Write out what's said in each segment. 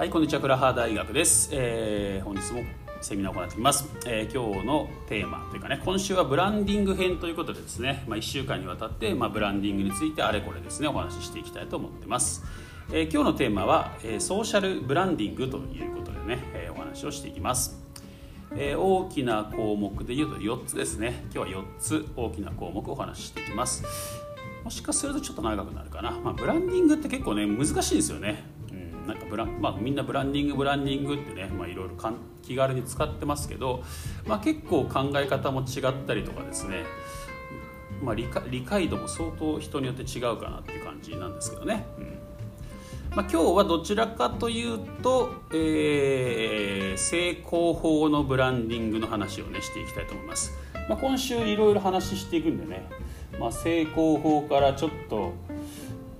はい、こんにちは、倉原大学です。えー本日もセミナーを行っていきます、えー今日のテーマというかね、今週はブランディング編ということでですね、まあ、1週間にわたって、まあ、ブランディングについてあれこれですね、お話ししていきたいと思ってます。えー今日のテーマは、えソーシャルブランディングということでね、えお話をしていきます。え大きな項目で言うと4つですね今日は4つ大きな項目をお話ししていきますもしかするとちょっと長くなるかな、まあ、ブランディングって結構ね難しいんですよね、なんかブラン、まあ、みんなブランディングブランディングってね、まあ、いろいろ気軽に使ってますけど、まあ、結構考え方も違ったりとかですねまあ、理解理解度も相当人によって違うかなっていう感じなんですけどね、うん。まあ、今日はどちらかというと、えー成功法のブランディングの話をねしていきたいと思います、まあ、今週いろいろ話していくんでね、まあ、成功法からちょっと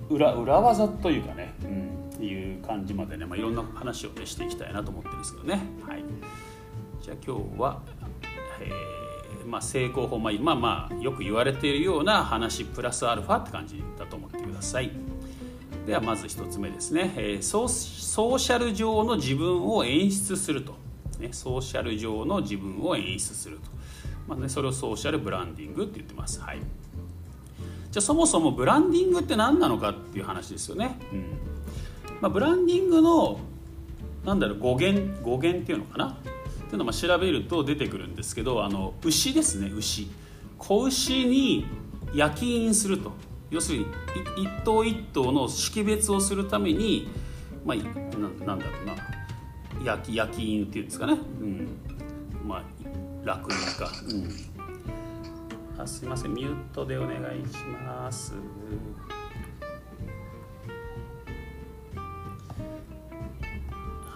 裏裏技というかね、うん、感じまでね、まあ、いろんな話をねしていきたいなと思ってるんですけどね。はい。じゃあ今日は、えーまあ、成功法、まあ、まあまあよく言われているような話プラスアルファって感じだと思ってください。ではまず1つ目ですね、えーソーシャル上の自分を演出すると、ね、ソーシャル上の自分を演出すると、まあね、それをソーシャルブランディングって言ってます、はい、じゃあそもそもブランディングって何なのかっていう話ですよね、うん。まあ、ブランディングのなんだろう語源語源っていうのかな？っていうのを調べると出てくるんですけどあの牛ですね牛。子牛に焼き印すると。要するに一頭一頭の識別をするためにまあななんだろうな。焼き焼き印っていうんですかね、うん、まあ楽印か、うん、あすいません。ミュートでお願いします。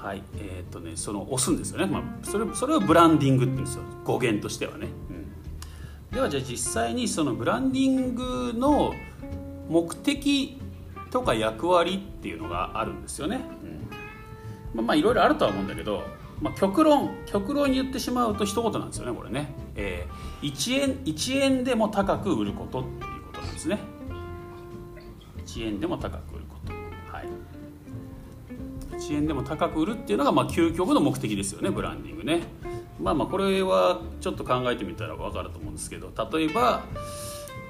はいえーっとねその押すんですよね、まあ、それそれをブランディングって言うんですよ。語源としてはね、うん、ではじゃあ実際にそのブランディングの目的とか役割っていうのがあるんですよね、うん、まあまあいろいろあるとは思うんだけど、まあ、極論極論に言ってしまうと一言なんですよねこれね、えー、1, 円1円でも高く売ることっていうことなんですね。1円でも高く。1円でも高く売るっていうのがまあ究極の目的ですよねブランディングね。まあまあこれはちょっと考えてみたら分かると思うんですけど例えば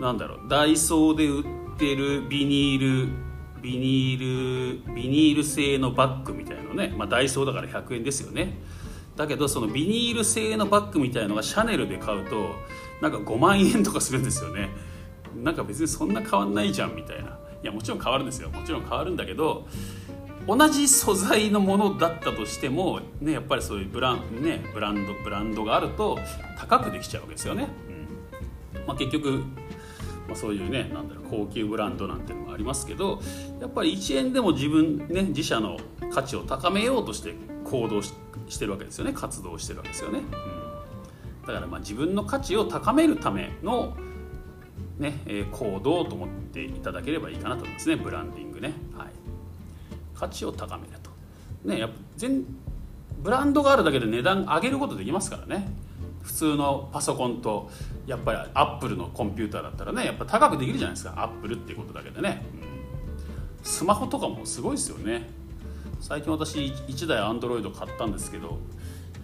なんだろうダイソーで売ってるビニールビニールビニール製のバッグみたいなのね、まあ、ダイソーだから100円ですよね。だけどそのビニール製のバッグみたいのがシャネルで買うとなんか5万円とかするんですよね。なんか別にそんな変わんないじゃんみたいな。いやもちろん変わるんですよ。もちろん変わるんだけど同じ素材のものだったとしても、ね、やっぱりそういうブラン,、ね、ブランドブランドがあると高くできちゃうわけですよね、うん。まあ、結局まあ、そういうねなんだろう高級ブランドなんていうのもありますけどやっぱり1円でも自分ね自社の価値を高めようとして行動してるわけですよね。活動してるわけですよね、うん、だからまあ自分の価値を高めるためのね、え行動と思っていただければいいかなと思いますね。ブランディングね、はい、価値を高めると。ねやっぱ全ブランドがあるだけで値段上げることできますからね。普通のパソコンとやっぱりアップルのコンピューターだったらねやっぱ高くできるじゃないですか。アップルっていうことだけでね、うん。スマホとかもすごいですよね。最近私1台アンドロイド買ったんですけど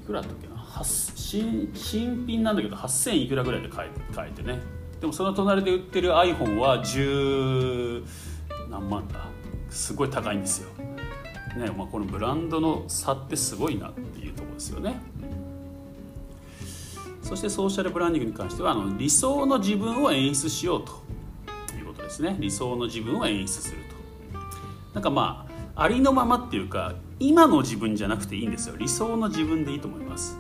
いくらだったっけな？新新品なんだけど8000いくらぐらいで買え買えてね。でもその隣で売ってる iPhone は10何万だ？すごい高いんですよ。ねまあ、このブランドの差ってすごいなっていうところですよね、そしてソーシャルブランディングに関してはあの理想の自分を演出しようということですね。理想の自分を演出すると。なんかまあありのままっていうか今の自分じゃなくていいんですよ。理想の自分でいいと思います。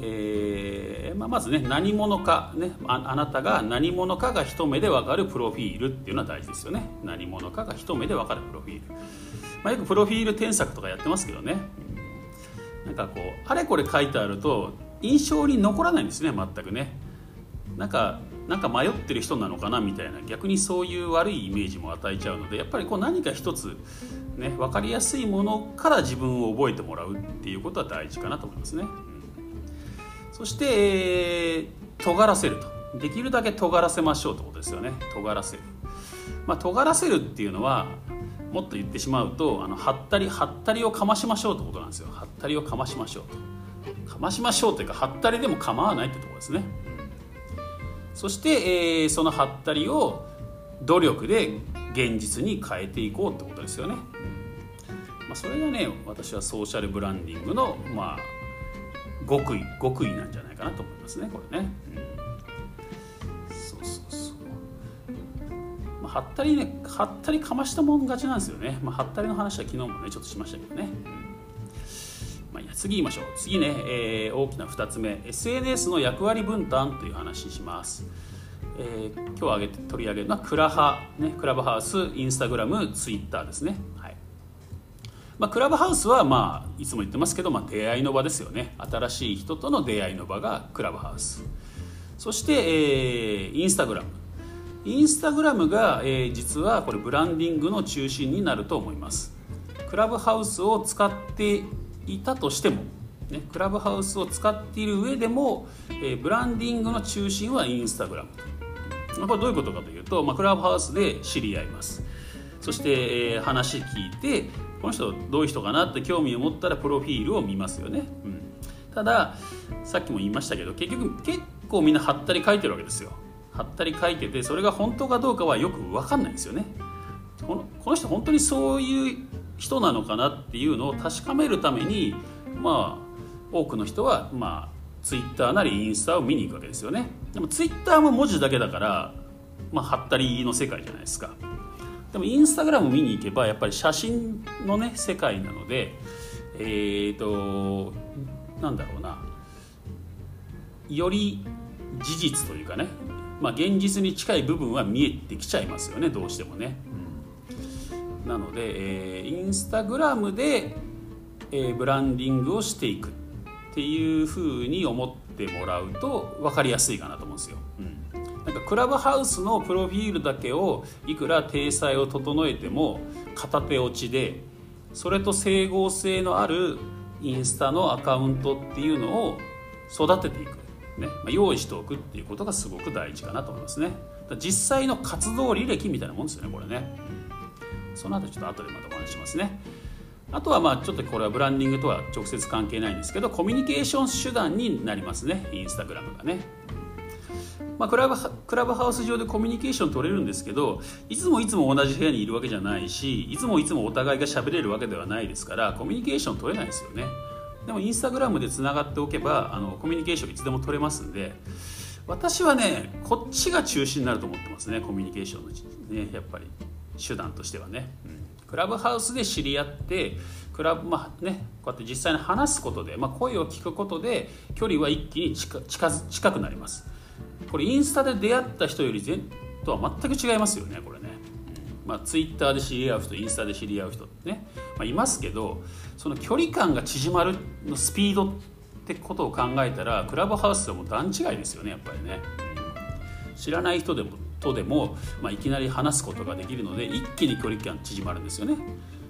えーまあ、まずね何者か、ね、ああなたが何者かが一目で分かるプロフィールっていうのは大事ですよね。何者かが一目で分かるプロフィール、まあ、よくプロフィール添削とかやってますけどね。なんかこうあれこれ書いてあると印象に残らないんですね全くね。なんかなんか迷ってる人なのかなみたいな。逆にそういう悪いイメージも与えちゃうのでやっぱりこう何か一つ、ね、分かりやすいものから自分を覚えてもらうっていうことは大事かなと思いますね。そして、えー尖らせると。できるだけ尖らせましょうってことですよね。尖らせる、まあ、尖らせるっていうのはもっと言ってしまうとあのはったりはったりをかましましょうってことなんですよ。はったりをかましましょうと。かましましょうというかはったりでも構わないってところですね。そして、えー、そのはったりを努力で現実に変えていこうってことですよね、まあ、それがね私はソーシャルブランディングのまあ極意極意なんじゃないかなと思いますねこれね、うん、そうそうそう。まあはったりねはったりかましたもん勝ちなんですよね、まあ、はったりの話は昨日もねちょっとしましたけどね、うん。まあ、いや次言いましょう。次ね、えー、大きな2つ目。SNS の役割分担という話します、えー、今日挙げて取り上げるのはクラハ、ね、クラブハウスインスタグラムツイッターですね、まあ、クラブハウスは、まあ、いつも言ってますけど、まあ、出会いの場ですよね。新しい人との出会いの場がクラブハウス。そして、えー、インスタグラム。インスタグラムが、えー、実はこれブランディングの中心になると思います。クラブハウスを使っていたとしても、ね、クラブハウスを使っている上でも、えー、ブランディングの中心はインスタグラム、これどういうことかというと、まあ、クラブハウスで知り合います。そして、えー、話聞いてこの人どういう人かなって興味を持ったらプロフィールを見ますよね、うん、たださっきも言いましたけど結局結構みんな貼ったり書いてるわけですよ。貼ったり書いててそれが本当かどうかはよく分かんないんですよね。このこの人本当にそういう人なのかなっていうのを確かめるためにまあ多くの人はまあツイッターなりインスタを見に行くわけですよね。でもツイッターも文字だけだからまあはったりの世界じゃないですか。でもインスタグラム見に行けばやっぱり写真のね世界なのでえっ、ー、となんだろうな。より事実というかね。まあ現実に近い部分は見えてきちゃいますよね。どうしてもね、うん、なので、えー、インスタグラムで、えー、ブランディングをしていくっていうふうに思ってもらうと分かりやすいかなと思うんですよ、うんなんかクラブハウスのプロフィールだけをいくら体裁を整えても片手落ちでそれと整合性のあるインスタのアカウントっていうのを育てていく、ね。まあ、用意しておくっていうことがすごく大事かなと思いますね。実際の活動履歴みたいなもんですよねこれね。その後ちょっと後でまたお話しますね。あとはまあちょっとこれはブランディングとは直接関係ないんですけどコミュニケーション手段になりますねインスタグラムがね。まあ、クラブクラブハウス上でコミュニケーション取れるんですけどいつもいつも同じ部屋にいるわけじゃないしいつもいつもお互いが喋れるわけではないですからコミュニケーション取れないですよね。でもインスタグラムでつながっておけばあのコミュニケーションいつでも取れますんで私はねこっちが中心になると思ってますねコミュニケーションのねやっぱり手段としてはね、うん、クラブハウスで知り合ってクラブまあねこうやって実際に話すことで、まあ、声を聞くことで距離は一気に近近近くなります。これインスタで出会った人より全とは全く違いますよねこれね、まあ、ツイッターで知り合う人インスタで知り合う人ってね、まあ、いますけどその距離感が縮まるのスピードってことを考えたらクラブハウスでも段違いですよねやっぱりね、知らない人でもとでも、まあ、いきなり話すことができるので一気に距離感縮まるんですよね。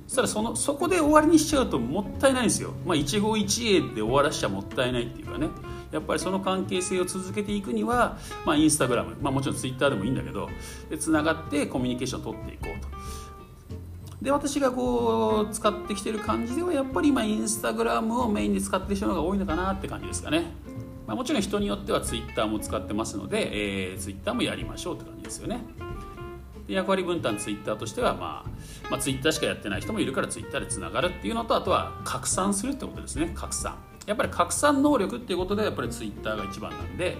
そしたらそのそこで終わりにしちゃうともったいないんですよ。まあ一期一会で終わらしちゃもったいないっていうかね。やっぱりその関係性を続けていくには、まあ、インスタグラム、まあ、もちろんツイッターでもいいんだけどつながってコミュニケーションを取っていこうと。で私がこう使ってきてる感じではやっぱり今インスタグラムをメインで使ってる人の方が多いのかなって感じですかね。まあ、もちろん人によってはツイッターも使ってますので、えー、ツイッターもやりましょうって感じですよね。で役割分担ツイッターとしては、まあ、まあツイッターしかやってない人もいるからツイッターでつながるっていうのとあとは拡散するってことですね拡散。やっぱり拡散能力っていうことでやっぱりツイッターが一番なんで、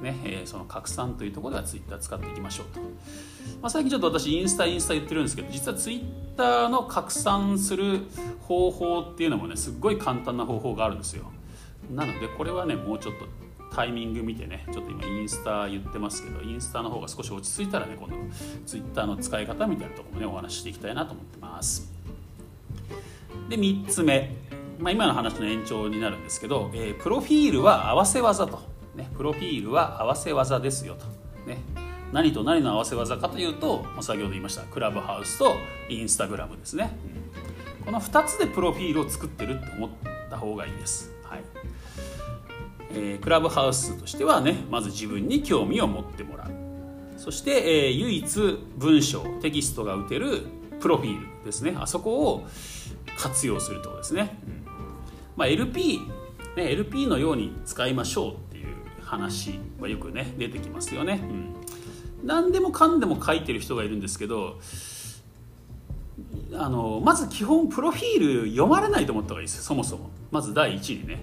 ねえー、その拡散というところではツイッター使っていきましょうと、まあ、最近ちょっと私インスタインスタ言ってるんですけど実はツイッターの拡散する方法っていうのもねすっごい簡単な方法があるんですよ。なのでこれはねもうちょっとタイミング見てねちょっと今インスタ言ってますけどインスタの方が少し落ち着いたらね今度ツイッターの使い方みたいなとこもねお話ししていきたいなと思ってます。で3つ目。まあ、今の話の延長になるんですけど、えー、プロフィールは合わせ技と、ね、プロフィールは合わせ技ですよと、ね、何と何の合わせ技かというと、先ほど言いましたクラブハウスとインスタグラムですね、この2つでプロフィールを作ってるって思った方がいいです、はい。えー、クラブハウスとしてはねまず自分に興味を持ってもらう。そして、えー、唯一文章テキストが打てるプロフィールですね。あそこを活用するとことですね、うんまあ、LP ね LP のように使いましょうっていう話はよくね出てきますよね、うん、何でもかんでも書いてる人がいるんですけどあのまず基本プロフィール読まれないと思った方がいいですそもそも。まず第一にね。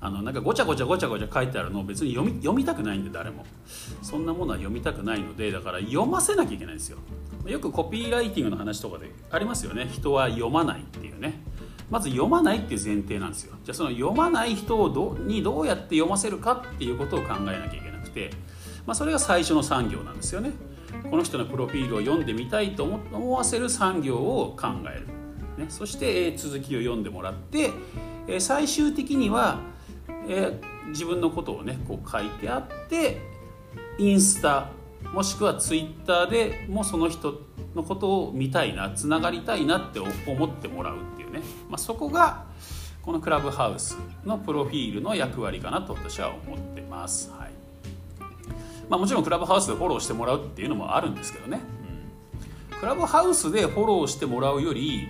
あのなんかごちゃごちゃごちゃごちゃ書いてあるのを別に読み読みたくないんで誰も。そんなものは読みたくないのでだから読ませなきゃいけないんですよ。よくコピーライティングの話とかでありますよね。人は読まないっていうね。まず読まないっていう前提なんですよ。じゃあその読まない人をどにどうやって読ませるかっていうことを考えなきゃいけなくて、まあ、それが最初の産業なんですよね。この人のプロフィールを読んでみたいと思わせる産業を考える、ね、そしてえ続きを読んでもらってえ最終的にはえー、自分のことをねこう書いてあってインスタもしくはツイッターでもその人のことを見たいなつながりたいなって思ってもらううね、まあ、そこがこのクラブハウスのプロフィールの役割かなと私は思ってます、はい。まあ、もちろんクラブハウスでフォローしてもらうっていうのもあるんですけどね、うん、クラブハウスでフォローしてもらうより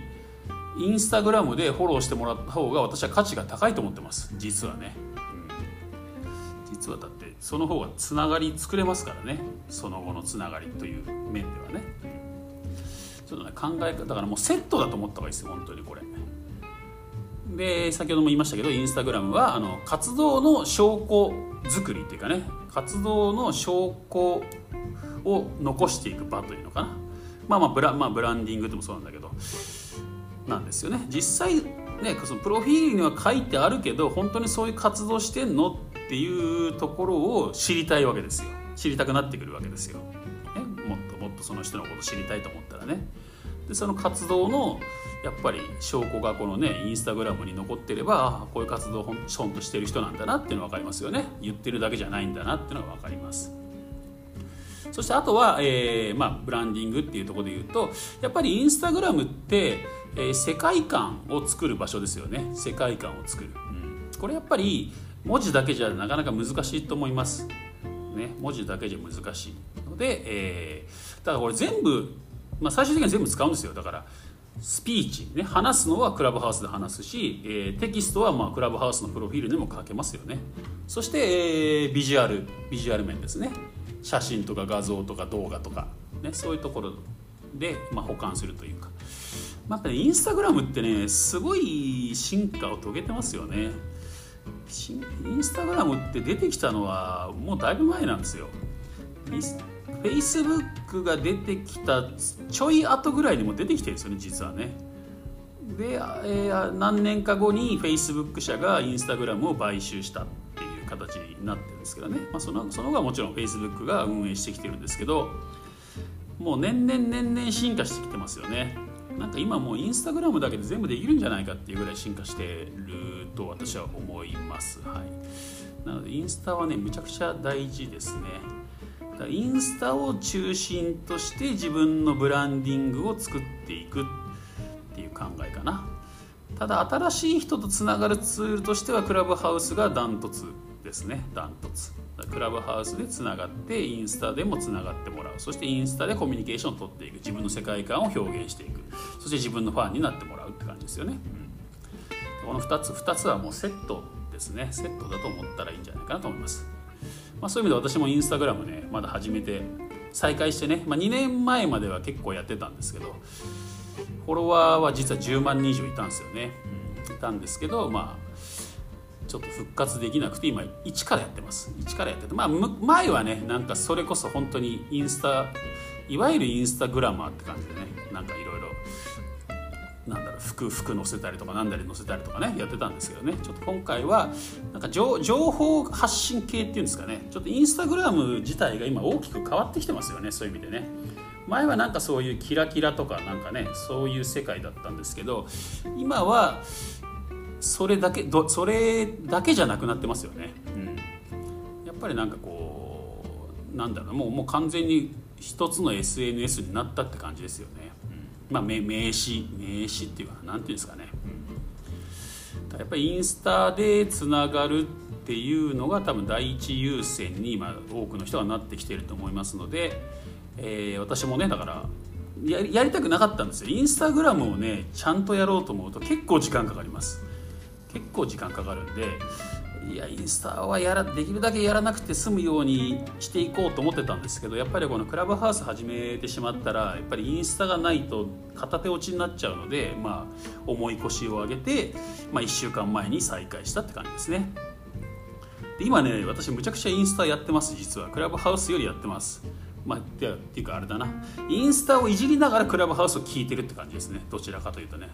インスタグラムでフォローしてもらった方が私は価値が高いと思ってます。実はね。うん。実はだってその方がつながり作れますからね。その後のつながりという面ではね。ちょっとね考え方だからもうセットだと思った方がいいですよ本当にこれ。で先ほども言いましたけどインスタグラムはあの活動の証拠作りっていうかね活動の証拠を残していく場というのかな。まあまあブラ,、まあ、ブランディングでもそうなんだけどなんですよね。実際ねそのプロフィールには書いてあるけど本当にそういう活動してんのっていうところを知りたいわけですよ。知りたくなってくるわけですよ、ね、もっともっとその人のこと知りたいと思ったらね。でその活動のやっぱり証拠がこのねインスタグラムに残ってればこういう活動をほんとしてる人なんだなっていうのが分かりますよね。言ってるだけじゃないんだなっていうのが分かります。そしてあとは、えーまあ、ブランディングっていうところで言うとやっぱりインスタグラムって、えー、世界観を作る場所ですよね。世界観を作る、うん、これやっぱり文字だけじゃなかなか難しいと思います。ね、文字だけじゃ難しい。ので、えー、だからこれ全部、まあ、最終的には全部使うんですよ。だからスピーチ、ね、話すのはクラブハウスで話すし、えー、テキストはまあクラブハウスのプロフィールにも書けますよね。そしてえー、ビジュアルビジュアル面ですね。写真とか画像とか動画とか、ね、そういうところで、まあ、保管するというか、まあ、やっぱりインスタグラムってねすごい進化を遂げてますよね。インスタグラムって出てきたのはもうだいぶ前なんですよ。フェイスブックが出てきたちょい後ぐらいにも出てきてるんですよね実はね。で、えー、何年か後にフェイスブック社がインスタグラムを買収したっていう形になってるんですけどね、まあ、そのその後はもちろんフェイスブックが運営してきてるんですけどもう年々年々進化してきてますよね。なんか今もうインスタグラムだけで全部できるんじゃないかっていうぐらい進化してると私は思います。はい、なのでインスタはねむちゃくちゃ大事ですね。インスタを中心として自分のブランディングを作っていくっていう考えかな。ただ新しい人とつながるツールとしてはクラブハウスがダントツですね。ダントツ。クラブハウスでつながってインスタでもつながってもらう。そしてインスタでコミュニケーションを取っていく。自分の世界観を表現していく。そして自分のファンになってもらうって感じですよね、うん、この2つ2つはもうセットですね。セットだと思ったらいいんじゃないかなと思います、まあ、そういう意味で私もインスタグラムねまだ始めて再開してね、まあ、2年前までは結構やってたんですけどフォロワーは実は10万人以上いたんですよね、うん、いたんですけどまあちょっと復活できなくて今一からやってます。一からやっててまあ前はねなんかそれこそ本当にインスタいわゆるインスタグラマーって感じでねなんかいろいろなんだろう服服載せたりとか何だり載せたりとかねやってたんですけどね。ちょっと今回はなんか情報発信系っていうんですかね。ちょっとインスタグラム自体が今大きく変わってきてますよねそういう意味でね。前はなんかそういうキラキラとかなんかねそういう世界だったんですけど今はそれだけどそれだけじゃなくなってますよね、うん、やっぱりなんかこうなんだろうもうもう完全に一つの SNS になったって感じですよね、まあ名詞名詞っていうかなんていうんですかね、うん、やっぱりインスタでつながるっていうのが多分第一優先に今多くの人がなってきてると思いますので、えー、私もねだからややりたくなかったんですよ。インスタグラムをねちゃんとやろうと思うと結構時間かかります。結構時間かかるんでいやインスタはやらできるだけやらなくて済むようにしていこうと思ってたんですけどやっぱりこのクラブハウス始めてしまったらやっぱりインスタがないと片手落ちになっちゃうので、まあ、重い腰を上げて、まあ、1週間前に再開したって感じですね。で今ね私むちゃくちゃインスタやってます実は。クラブハウスよりやってます。まあ、っていうかあれだな。インスタをいじりながらクラブハウスを聞いてるって感じですね。どちらかというとね。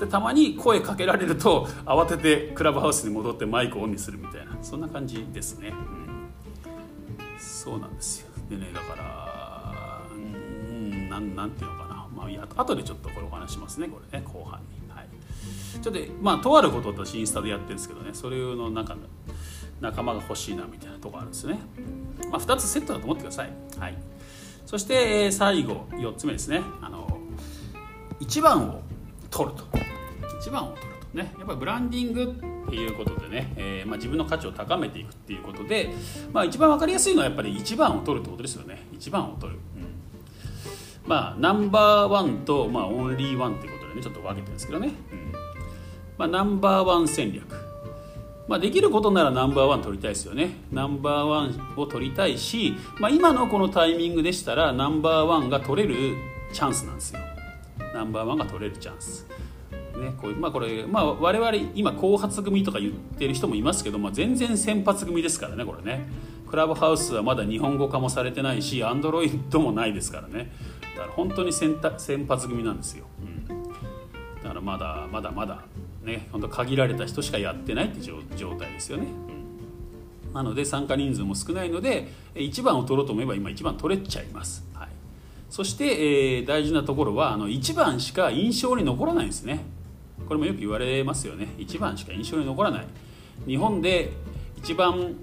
でたまに声かけられると慌ててクラブハウスに戻ってマイクをオンにするみたいなそんな感じですね、うん、そうなんですよ。でねだからうんなんなんていうのかな。まあいや後でちょっとこれお話しますねこれね後半に。はい。ちょっとまあとあることを私インスタでやってるんですけどねそれの中の仲間が欲しいなみたいなとこあるんですね、まあ、2つセットだと思ってください、はい、そして最後4つ目ですね。あの1番を取ると。1番を取るとね。やっぱりブランディングっていうことでね、えー、まあ、自分の価値を高めていくっていうことで、まあ、一番分かりやすいのはやっぱり1番を取るってことですよね。1番を取る、うん、まあナンバーワンと、まあ、オンリーワンっていうことでねちょっと分けてるんですけどね、うん。まあ、ナンバーワン戦略。まあ、できることならナンバーワン取りたいですよね。ナンバーワンを取りたいし、まあ、今のこのタイミングでしたらナンバーワンが取れるチャンスなんですよ。ナンバーワンが取れるチャンス。ねこうまあ、これ、まあ、我々今後発組とか言ってる人もいますけど、まあ、全然先発組ですからねこれね。クラブハウスはまだ日本語化もされてないしアンドロイドもないですからね。だから本当に先発組なんですよ、うん、だからまだまだまだね本当限られた人しかやってないって状態ですよね、うん、なので参加人数も少ないので1番を取ろうと思えば今1番取れちゃいます、はい、そして、えー、大事なところはあの1番しか印象に残らないんですね。これもよく言われますよね。1番しか印象に残らない。日本で一番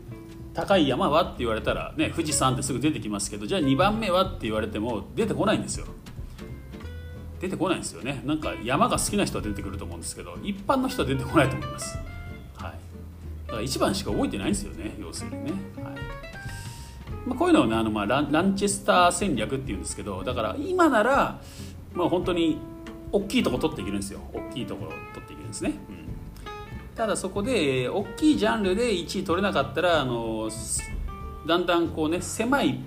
高い山はって言われたらね富士山ってすぐ出てきますけどじゃあ2番目はって言われても出てこないんですよ。出てこないんですよね。なんか山が好きな人は出てくると思うんですけど一般の人は出てこないと思います。はい。だから1番しか覚えてないんですよね要するにね。はい。まあ、こういうのをねあの、まあ、ランランチェスター戦略っていうんですけどだから今なら、まあ、本当に大きいとこ取っていけるんですよ。大きいところ取っていけるんですね、うん、ただそこで大きいジャンルで1位取れなかったらあのだんだんこうね狭い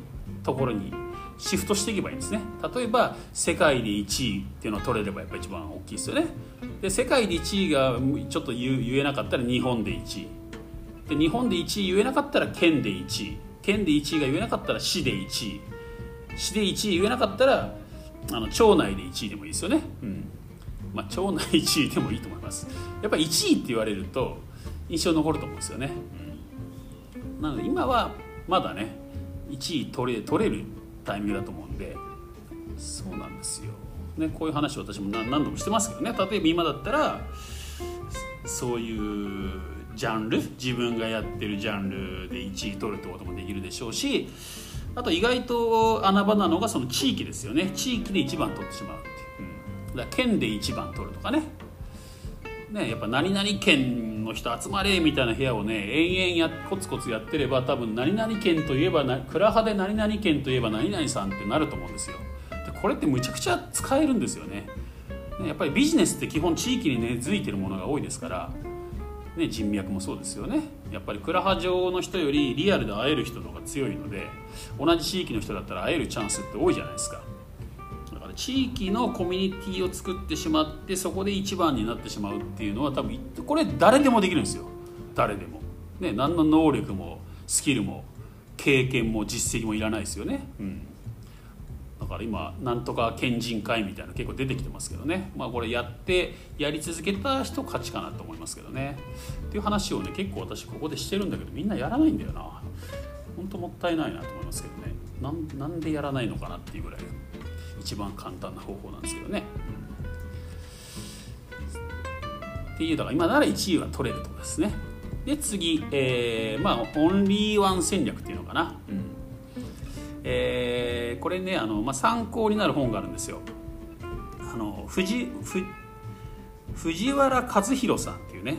ところにシフトしていけばいいんですね。例えば世界で1位っていうのを取れればやっぱ一番大きいですよね。で世界で1位がちょっと言えなかったら日本で1位。で日本で1位言えなかったら県で1位。県で1位が言えなかったら市で1位。市で1位言えなかったらあの町内で1位でもいいですよね、うん。まあ、町内1位でもいいと思います。やっぱり1位って言われると印象残ると思うんですよね、うん、なので今はまだね1位取れ取れるタイミングだと思うんでそうなんですよ、ね、こういう話を私も何度もしてますけどね。例えば今だったらそういうジャンル自分がやってるジャンルで1位取るってこともできるでしょうしあと意外と穴場なのがその地域ですよね。地域で1番取ってしまうっていう、うん、だから県で1番取るとかね。ねやっぱ何々県の人集まれみたいな部屋をね延々やコツコツやってれば多分何々県といえばな倉派で何々県といえば何々さんってなると思うんですよ。でこれってむちゃくちゃ使えるんですよねやっぱりビジネスって基本地域に根付いてるものが多いですからね、人脈もそうですよね。やっぱり倉波上の人よりリアルで会える人の方が強いので同じ地域の人だったら会えるチャンスって多いじゃないですか。だから地域のコミュニティを作ってしまってそこで一番になってしまうっていうのは多分これ誰でもできるんですよ。誰でも、ね、何の能力もスキルも経験も実績もいらないですよね、うん。だから今なんとか県人会みたいな結構出てきてますけどね。まあこれやってやり続けた人勝ちかなと思いますけどね。っていう話をね結構私ここでしてるんだけどみんなやらないんだよな。本当もったいないなと思いますけどね。なんでやらないのかなっていうぐらい一番簡単な方法なんですけどね、うん、っていうだから今なら1位は取れるとこですね。で次、えー、まあオンリーワン戦略っていうのかな、うん。えー、これねあの、まあ、参考になる本があるんですよ。あの藤藤原和弘さんっていうね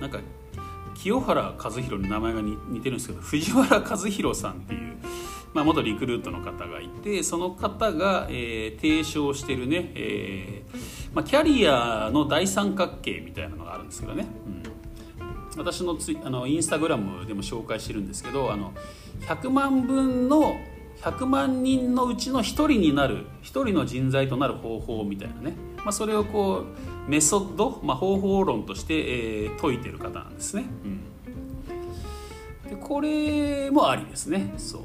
なんか清原和弘の名前が似てるんですけど藤原和弘さんっていうまあ、元リクルートの方がいてその方が、えー、提唱してるね、えーまあ、キャリアの大三角形みたいなのがあるんですけどね、うん、私のツイあのインスタグラムでも紹介してるんですけどあの100万分の100万人のうちの1人になる1人の人材となる方法みたいなね、まあ、それをこうメソッド、まあ、方法論として、えー、説いてる方なんですね、うん、でこれもありですね。そう。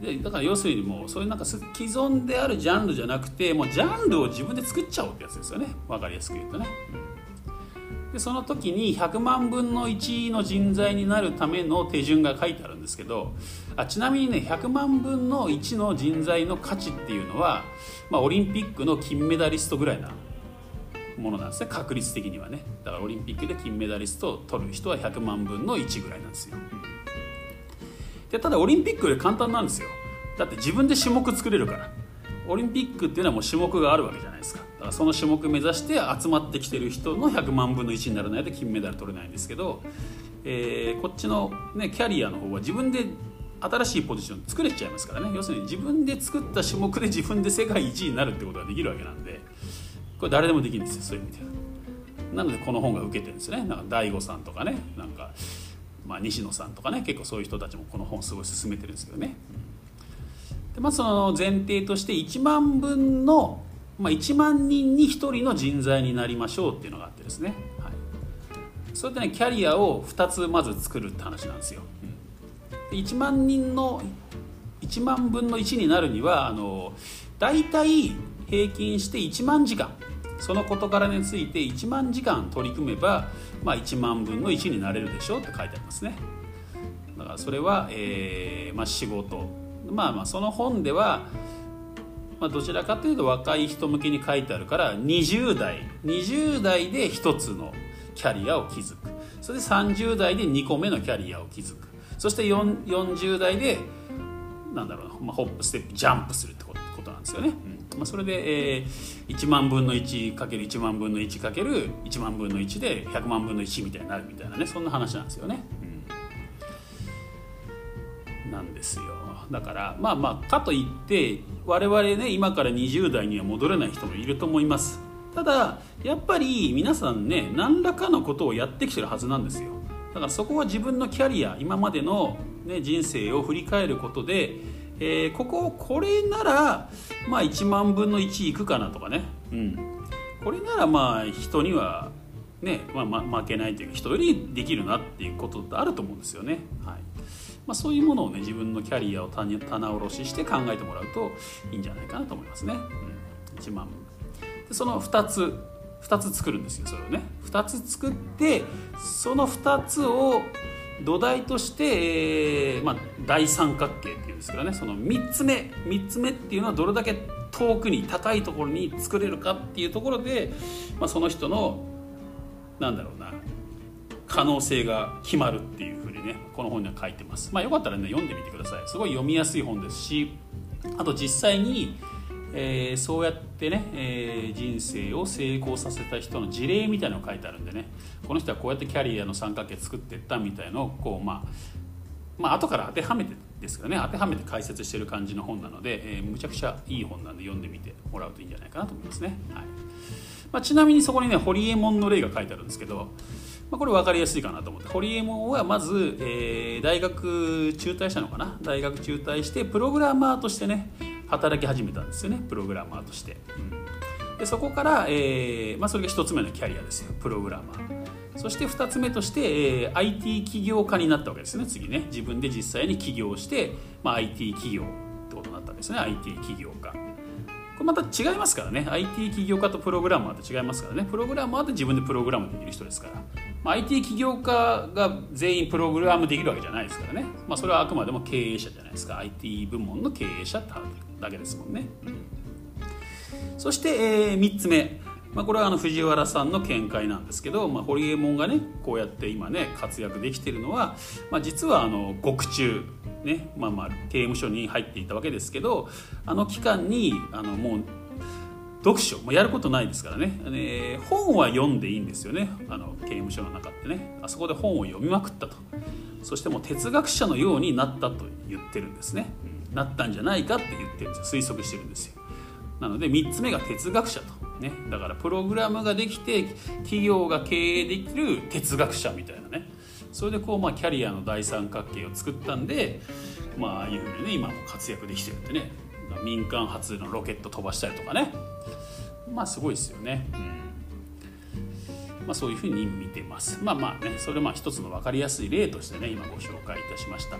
でだから要するにもうそういうなんか既存であるジャンルじゃなくてもうジャンルを自分で作っちゃおうってやつですよね。分かりやすく言うとね、でその時に100万分の1の人材になるための手順が書いてあるんですけどあちなみにね100万分の1の人材の価値っていうのは、まあ、オリンピックの金メダリストぐらいなものなんですね。確率的にはね。だからオリンピックで金メダリストを取る人は100万分の1ぐらいなんですよ、でただオリンピックより簡単なんですよ。だって自分で種目作れるから。オリンピックっていうのはもう種目があるわけじゃないですか。だからその種目目指して集まってきてる人の100万分の1にならないと金メダル取れないんですけど、えー、こっちの、ね、キャリアの方は自分で新しいポジション作れちゃいますからね。要するに自分で作った種目で自分で世界一になるってことができるわけなんでこれ誰でもできるんですよそういう意味では。なのでこの本が受けてるんですね。なんか大悟さんとかねなんか、まあ、西野さんとかね結構そういう人たちもこの本すごい勧めてるんですけどね、でまあ、その前提として1万分の、まあ、1万人に1人の人材になりましょうっていうのがあってですね、はい、そうやってねキャリアを2つまず作るって話なんですよ、1万人の1万分の1になるにはあの大体平均して1万時間。その事柄について1万時間取り組めば、まあ、1万分の1になれるでしょうって書いてありますね。だからそれは、えーまあ、仕事。まあまあその本では、まあ、どちらかというと若い人向けに書いてあるから20代。20代で1つのキャリアを築く。それで30代で2個目のキャリアを築く。そして40代でなんだろうな、まあ、ホップステップジャンプするってことなんですよね、うん。まあ、それで、えー、1万分の 1×1 万分の 1×1 万分の1で100万分の1みたいになるみたいなねそんな話なんですよね、うん、なんですよ。だからまあまあかといって我々ね今から20代には戻れない人もいると思います。ただやっぱり皆さんね何らかのことをやってきてるはずなんですよだからそこは自分のキャリア今までの、ね、人生を振り返ることで、えー、こここれなら、まあ、1万分の1いくかなとかね、うん、これならまあ人にはね、まあ、負けないというか人よりできるなっていうことってあると思うんですよね。はい。まあ、そういうものをね自分のキャリアを棚卸しして考えてもらうといいんじゃないかなと思いますね。うん、1万でその2つ。2つ作るんですよそれをね。2つ作ってその2つを土台として、えーまあ、大三角形っていうんですけどね。その3つ目3つ目っていうのはどれだけ遠くに高いところに作れるかっていうところで、まあ、その人のなんだろうな可能性が決まるっていうふうにねこの本には書いてます、まあ、よかったらね読んでみてください。すごい読みやすい本ですしあと実際にえー、そうやってね、えー、人生を成功させた人の事例みたいのが書いてあるんでねこの人はこうやってキャリアの三角形作っていったみたいのをこうまあまあ後から当てはめてですけどね。当てはめて解説してる感じの本なので、えー、むちゃくちゃいい本なんで読んでみてもらうといいんじゃないかなと思いますね、はい。まあ、ちなみにそこにねホリエモンの例が書いてあるんですけどまあ、これ分かりやすいかなと思って。ホリエモンはまず、えー、大学中退したのかな？大学中退してプログラマーとしてね働き始めたんですよね。プログラマーとして、うん、でそこから、えーまあ、それが1つ目のキャリアですよ。プログラマー。そして2つ目として、えー、IT 起業家になったわけですね。次ね。自分で実際に起業して、まあ、IT 企業ってことになったんですね。IT 起業家。これまた違いますからね。IT 起業家とプログラマーって違いますからね。プログラマーって自分でプログラムできる人ですから、まあ、IT 起業家が全員プログラムできるわけじゃないですからね、まあ、それはあくまでも経営者じゃないですか。IT 部門の経営者ってだけですもんね、そして、えー、3つ目、まあ、これはあの藤原さんの見解なんですけど、まあ、ホリエモンがねこうやって今ね活躍できているのは、まあ、実はあの獄中。ねまあまあ刑務所に入っていたわけですけどあの期間にあのもう読書もやることないですからね、えー、本は読んでいいんですよね。あの刑務所の中ってね。あそこで本を読みまくったと。そしてもう哲学者のようになったと言ってるんですね、うんなったんじゃないかって言ってるんです推測してるんですよ。なので3つ目が哲学者と。ね。だからプログラムができて企業が経営できる哲学者みたいなね。それでこうまあキャリアの大三角形を作ったんでまああいうふうにね今も活躍できてるってね。民間初のロケット飛ばしたりとかね。まあすごいですよね、うん。まあ、そういうふうに見てます。まあまあねそれまあ一つの分かりやすい例としてね今ご紹介いたしました。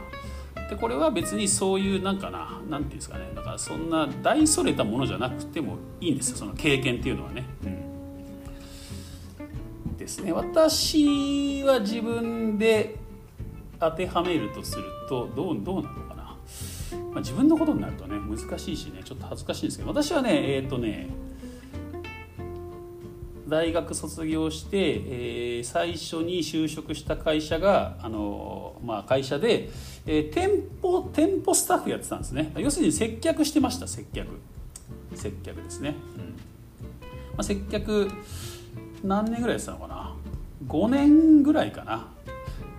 でこれは別にそういうなんかな何て言うんですかね。だからそんな大それたものじゃなくてもいいんですよ。その経験っていうのはね、ですね。私は自分で当てはめるとするとどうどうなのかな、まあ、自分のことになるとね難しいしねちょっと恥ずかしいんですけど私はねえっ、ー、とね大学卒業して、えー、最初に就職した会社があの、まあ、会社で、えー、店舗店舗スタッフやってたんですね。要するに接客してました接客。接客ですね、うん。まあ、接客何年ぐらいやってたのかな5年ぐらいかな。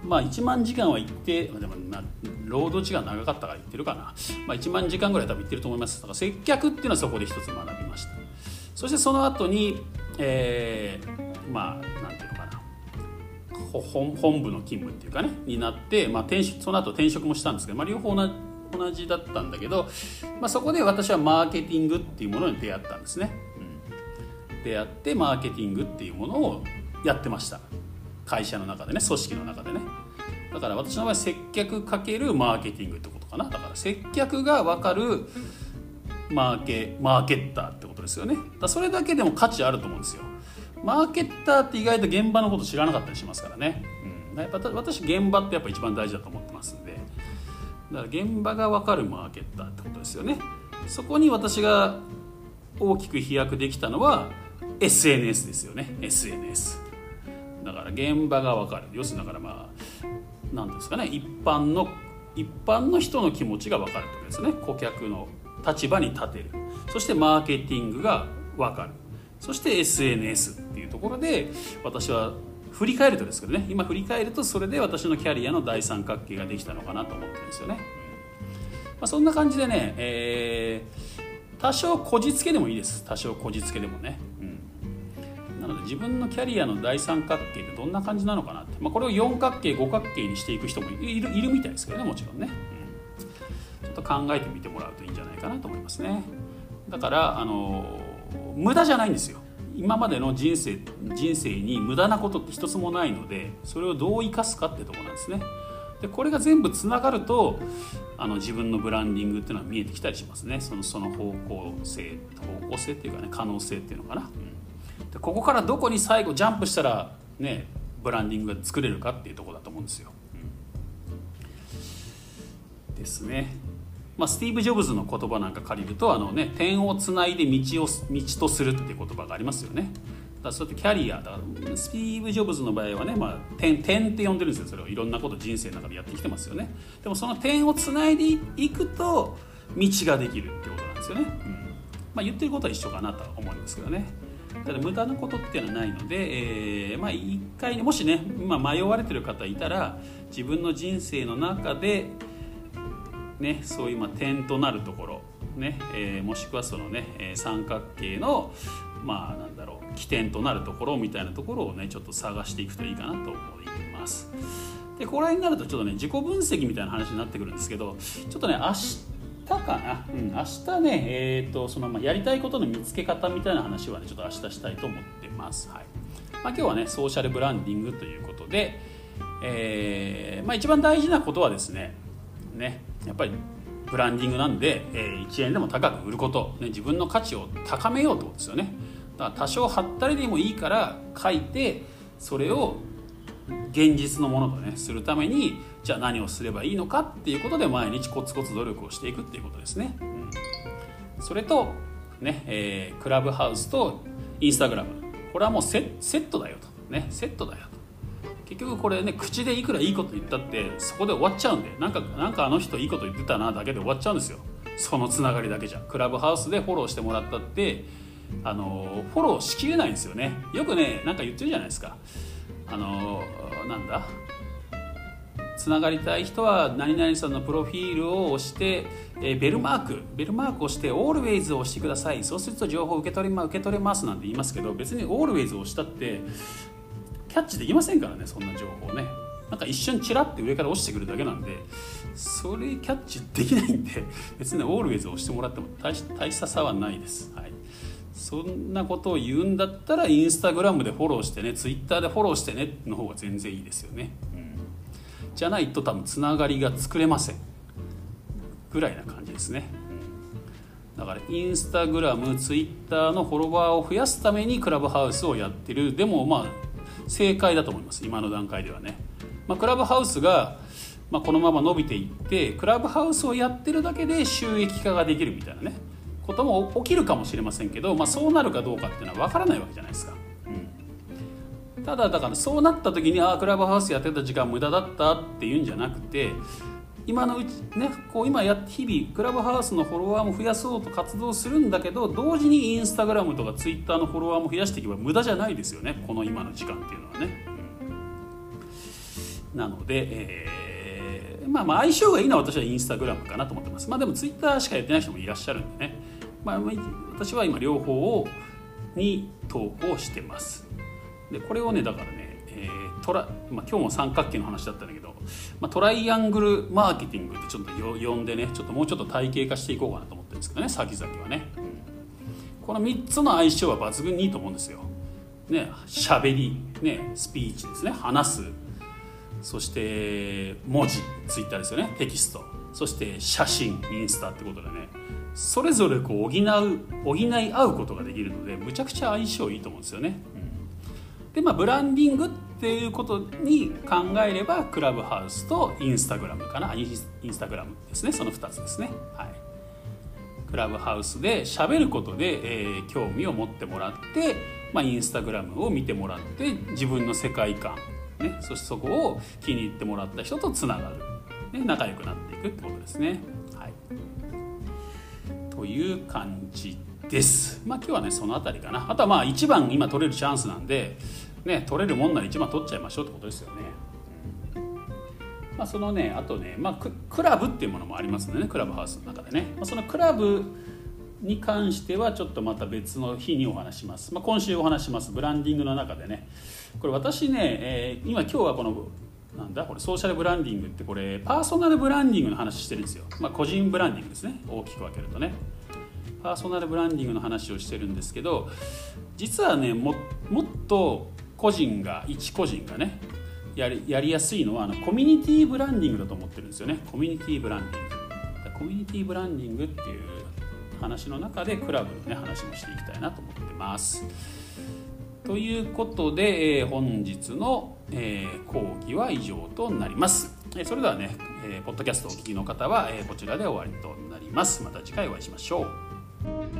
まあ1万時間は行ってでもな労働時間長かったから行ってるかな、まあ、1万時間ぐらい多分行ってると思います。だから接客っていうのはそこで一つ学びました。そしてその後にえー、まあなんていうのかな。本本部の勤務っていうかねになって、まあ、転職その後転職もしたんですけど、まあ、両方同じだったんだけど、まあ、そこで私はマーケティングっていうものに出会ったんですね、うん、出会ってマーケティングっていうものをやってました。会社の中でね組織の中でね。だから私の場合接客かけるマーケティングってことかな。だから接客が分かるマーケマーケッターってことですよね。だそれだけでも価値あると思うんですよ。マーケッターって意外と現場のこと知らなかったりしますからね、うん、やっぱ私現場ってやっぱ一番大事だと思ってますんで。だから現場が分かるマーケッターってことですよね。そこに私が大きく飛躍できたのは SNS ですよね。SNS だから現場が分かる。要するにだからまあ何ですかね。一般の一般の人の気持ちが分かるってことですね。顧客の立場に立てる。そしてマーケティングが分かる。そして SNS っていうところで私は振り返るとですけどね。今振り返るとそれで私のキャリアの大三角形ができたのかなと思ってるんですよね、まあ、そんな感じでね、えー、多少こじつけでもいいです。多少こじつけでもね、ので自分のキャリアの大三角形ってどんな感じなのかなって、まあ、これを四角形五角形にしていく人もいるいるみたいですけどねもちろんね、うん、ちょっと考えてみてもらうといいんじゃないかなと思いますね。だからあの無駄じゃないんですよ。今までの人生人生に無駄なことって一つもないのでそれをどう生かすかってとこなんですね。でこれが全部つながるとあの自分のブランディングっていうのは見えてきたりしますね。そのその方向性方向性っていうかね可能性っていうのかな、うん、でここからどこに最後ジャンプしたらねブランディングが作れるかっていうとこだと思うんですよ、うん、ですね。まあ、スティーブ・ジョブズの言葉なんか借りるとあの、ね、点をつないで道を道とするっていう言葉がありますよね。だそうやってキャリアだスティーブ・ジョブズの場合はね、まあ、点点って呼んでるんですよ。それをいろんなこと人生の中でやってきてますよね。でもその点をつないでいくと道ができるってことなんですよね、うん。まあ、言ってることは一緒かなとは思うんですけどね。ただ無駄なことっていうのはないので、えー、まあ一回もしね、まあ、迷われてる方いたら自分の人生の中でね、そういうまあ点となるところ、ねえー、もしくはそのね、え三角形のまあなんだろう起点となるところみたいなところをねちょっと探していくといいかなと思います。でこれになるとちょっとね自己分析みたいな話になってくるんですけどちょっとね明日かな、うん、明日ね、えーとそのまあやりたいことの見つけ方みたいな話はねちょっと明日したいと思ってます。はい。まあ、今日はねソーシャルブランディングということで、えーまあ、一番大事なことはですねねやっぱりブランディングなんで、えー、1円でも高く売ること、ね、自分の価値を高めようってことですよね。だから多少はったりでもいいから書いてそれを現実のものとねするためにじゃあ何をすればいいのかっていうことで毎日コツコツ努力をしていくっていうことですね、うん、それとね、えー、クラブハウスとインスタグラムこれはもうセットだよと。ねセットだよ結局これね口でいくらいいこと言ったってそこで終わっちゃうんで。なんかなんかあの人いいこと言ってたなだけで終わっちゃうんですよ。そのつながりだけじゃ。クラブハウスでフォローしてもらったってあのフォローしきれないんですよね。よくねなんか言ってるじゃないですか。あのなんだ？つながりたい人は何々さんのプロフィールを押して、え、ベルマークベルマークを押して Always を押してください。そうすると情報を受け取り、ま、受け取れますなんて言いますけど別に Always を押したってキャッチできませんからねそんな情報ね。なんか一瞬チラッて上から落ちてくるだけなんでそれキャッチできないんで別に Always を押してもらっても大大した差はないです、はい、そんなことを言うんだったらインスタグラムでフォローしてねツイッターでフォローしてねの方が全然いいですよね、う、じゃないと多分つながりが作れませんぐらいな感じですね、だからインスタグラムツイッターのフォロワーを増やすためにクラブハウスをやってる。でもまあ正解だと思います。今の段階ではね、まあ、クラブハウスがまあ、このまま伸びていってクラブハウスをやってるだけで収益化ができるみたいなね。ことも起きるかもしれませんけど、まあ、そうなるかどうかっていうのは分からないわけじゃないですか。ただだからそうなった時にああクラブハウスやってた時間無駄だったっていうんじゃなくて今のうちねこう今や日々クラブハウスのフォロワーも増やそうと活動するんだけど同時にインスタグラムとかツイッターのフォロワーも増やしていけば無駄じゃないですよねこの今の時間っていうのはね。なので、えー、まあまあ相性がいいのは私はインスタグラムかなと思ってます。まあでもツイッターしかやってない人もいらっしゃるんでね。まあ、私は今両方をに投稿してますでこれをねだからね、えートラまあ、今日も三角形の話だったんだけど、まあ、トライアングルマーケティングってちょっと呼んでねちょっともうちょっと体系化していこうかなと思ってるんですけどね先々はね、うん、この3つの相性は抜群にいいと思うんですよ。ね喋りねスピーチですね話す。そして文字ツイッターですよねテキスト。そして写真インスタってことでね。それぞれこう補う補い合うことができるのでむちゃくちゃ相性いいと思うんですよね。でまあブランディングっていうことに考えればクラブハウスとインスタグラムかなインスタグラムですねその2つですね。はい、クラブハウスで喋ることで、えー、興味を持ってもらって、まあ、インスタグラムを見てもらって自分の世界観、ね、そしてそこを気に入ってもらった人とつながる、ね、仲良くなっていくってことですね。はいという感じです。まあ今日はねその辺りかな。あとはまあ1番今取れるチャンスなんで、ね、取れるもんなら1番取っちゃいましょうってことですよね。まあ、そのねあとね、まあ、クラブっていうものもありますのでねクラブハウスの中でね、まあ、そのクラブに関してはちょっとまた別の日にお話します、まあ、今週お話しますブランディングの中でね。これ私ね、えー、今今日はこのなんだこれソーシャルブランディングってこれパーソナルブランディングの話してるんですよ、まあ、個人ブランディングですね。大きく分けるとね。パーソナルブランディングの話をしてるんですけど実はねももっと個人が一個人がねやりやりやすいのはあのコミュニティブランディングだと思ってるんですよねコミュニティブランディングコミュニティブランディングっていう話の中でクラブのね話もしていきたいなと思ってますということで、えー、本日の、えー、講義は以上となります。えー、それではね、えー、ポッドキャストをお聞きの方は、えー、こちらで終わりとなります。また次回お会いしましょう。